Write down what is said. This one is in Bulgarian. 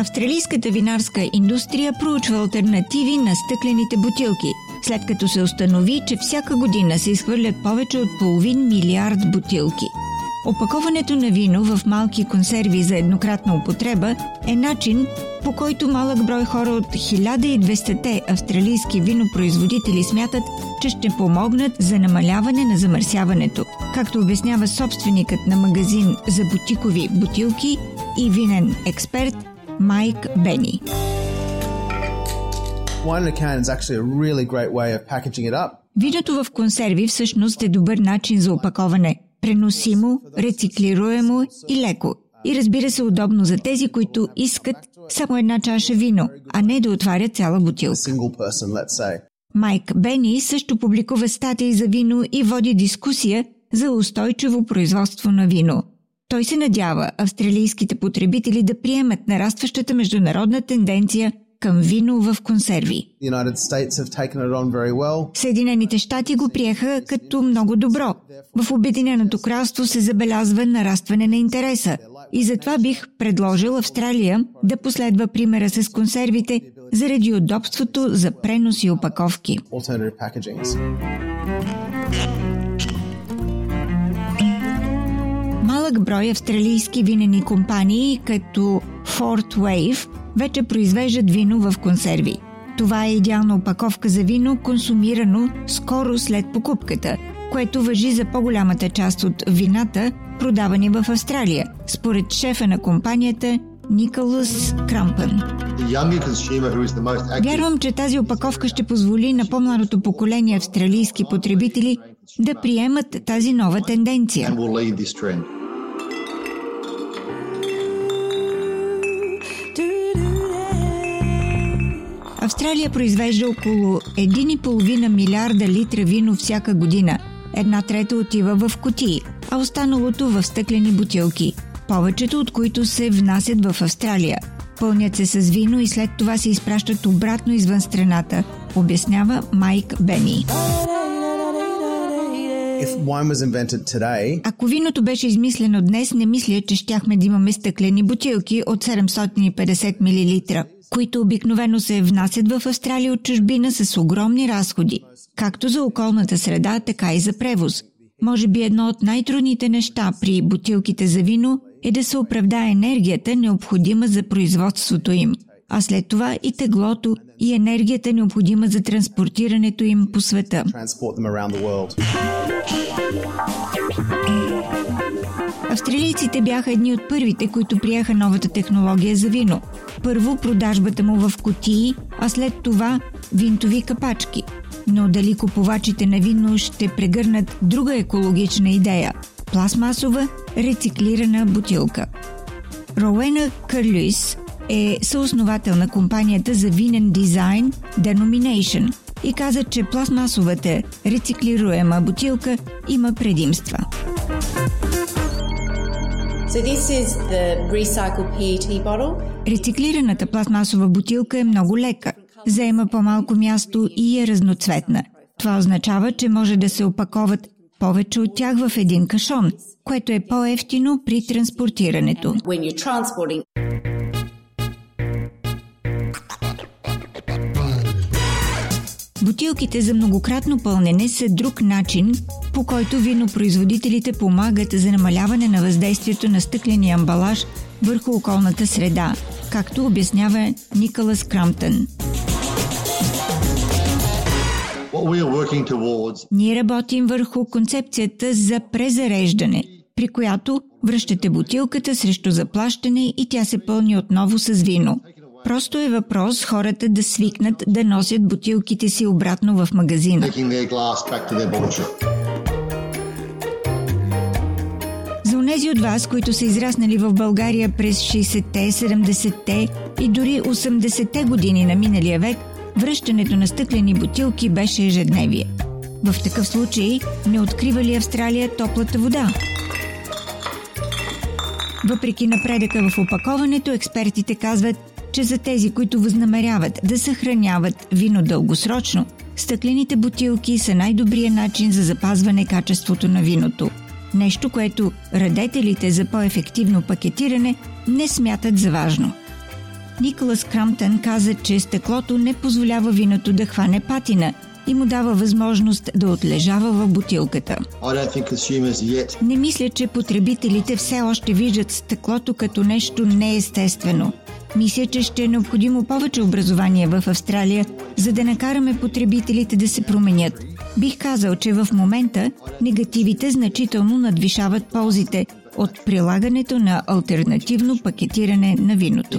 Австралийската винарска индустрия проучва альтернативи на стъклените бутилки, след като се установи, че всяка година се изхвърлят повече от половин милиард бутилки. Опаковането на вино в малки консерви за еднократна употреба е начин, по който малък брой хора от 1200-те австралийски винопроизводители смятат, че ще помогнат за намаляване на замърсяването, както обяснява собственикът на магазин за бутикови бутилки и винен експерт Майк Бени. Виното в консерви всъщност е добър начин за опаковане. Преносимо, рециклируемо и леко. И разбира се, удобно за тези, които искат само една чаша вино, а не да отварят цяла бутилка. Майк Бени също публикува статии за вино и води дискусия за устойчиво производство на вино. Той се надява австралийските потребители да приемат нарастващата международна тенденция към вино в консерви. Съединените щати го приеха като много добро. В Обединеното кралство се забелязва нарастване на интереса и затова бих предложил Австралия да последва примера с консервите заради удобството за пренос и опаковки. Малък брой австралийски винени компании, като Fort Wave, вече произвеждат вино в консерви. Това е идеална опаковка за вино, консумирано скоро след покупката, което въжи за по-голямата част от вината, продавани в Австралия, според шефа на компанията Николас Крампън. Вярвам, че тази опаковка ще позволи на по-младото поколение австралийски потребители да приемат тази нова тенденция. Австралия произвежда около 1,5 милиарда литра вино всяка година. Една трета отива в котии, а останалото в стъклени бутилки, повечето от които се внасят в Австралия. Пълнят се с вино и след това се изпращат обратно извън страната, обяснява Майк Бени. Ако виното беше измислено днес, не мисля, че щяхме да имаме стъклени бутилки от 750 мл, които обикновено се внасят в Австралия от чужбина с огромни разходи, както за околната среда, така и за превоз. Може би едно от най-трудните неща при бутилките за вино е да се оправдае енергията, необходима за производството им, а след това и теглото и енергията необходима за транспортирането им по света. Австралийците бяха едни от първите, които приеха новата технология за вино. Първо продажбата му в котии, а след това винтови капачки. Но дали купувачите на вино ще прегърнат друга екологична идея – пластмасова рециклирана бутилка. Роуена Кърлюис е съосновател на компанията за винен дизайн Denomination и каза, че пластмасовата рециклируема бутилка има предимства. So this is the recycled PET bottle. Рециклираната пластмасова бутилка е много лека, заема по-малко място и е разноцветна. Това означава, че може да се опаковат повече от тях в един кашон, което е по-ефтино при транспортирането. Бутилките за многократно пълнене са друг начин, по който винопроизводителите помагат за намаляване на въздействието на стъкления амбалаж върху околната среда, както обяснява Николас Крамтън. Ние работим върху концепцията за презареждане, при която връщате бутилката срещу заплащане и тя се пълни отново с вино. Просто е въпрос хората да свикнат да носят бутилките си обратно в магазина. За онези от вас, които са израснали в България през 60-те, 70-те и дори 80-те години на миналия век, връщането на стъклени бутилки беше ежедневие. В такъв случай не открива ли Австралия топлата вода? Въпреки напредъка в опаковането, експертите казват, че за тези, които възнамеряват да съхраняват вино дългосрочно, стъклените бутилки са най-добрият начин за запазване качеството на виното. Нещо, което радетелите за по-ефективно пакетиране не смятат за важно. Николас Крамтън каза, че стъклото не позволява виното да хване патина и му дава възможност да отлежава в бутилката. Не мисля, че потребителите все още виждат стъклото като нещо неестествено. Мисля, че ще е необходимо повече образование в Австралия, за да накараме потребителите да се променят. Бих казал, че в момента негативите значително надвишават ползите от прилагането на альтернативно пакетиране на виното.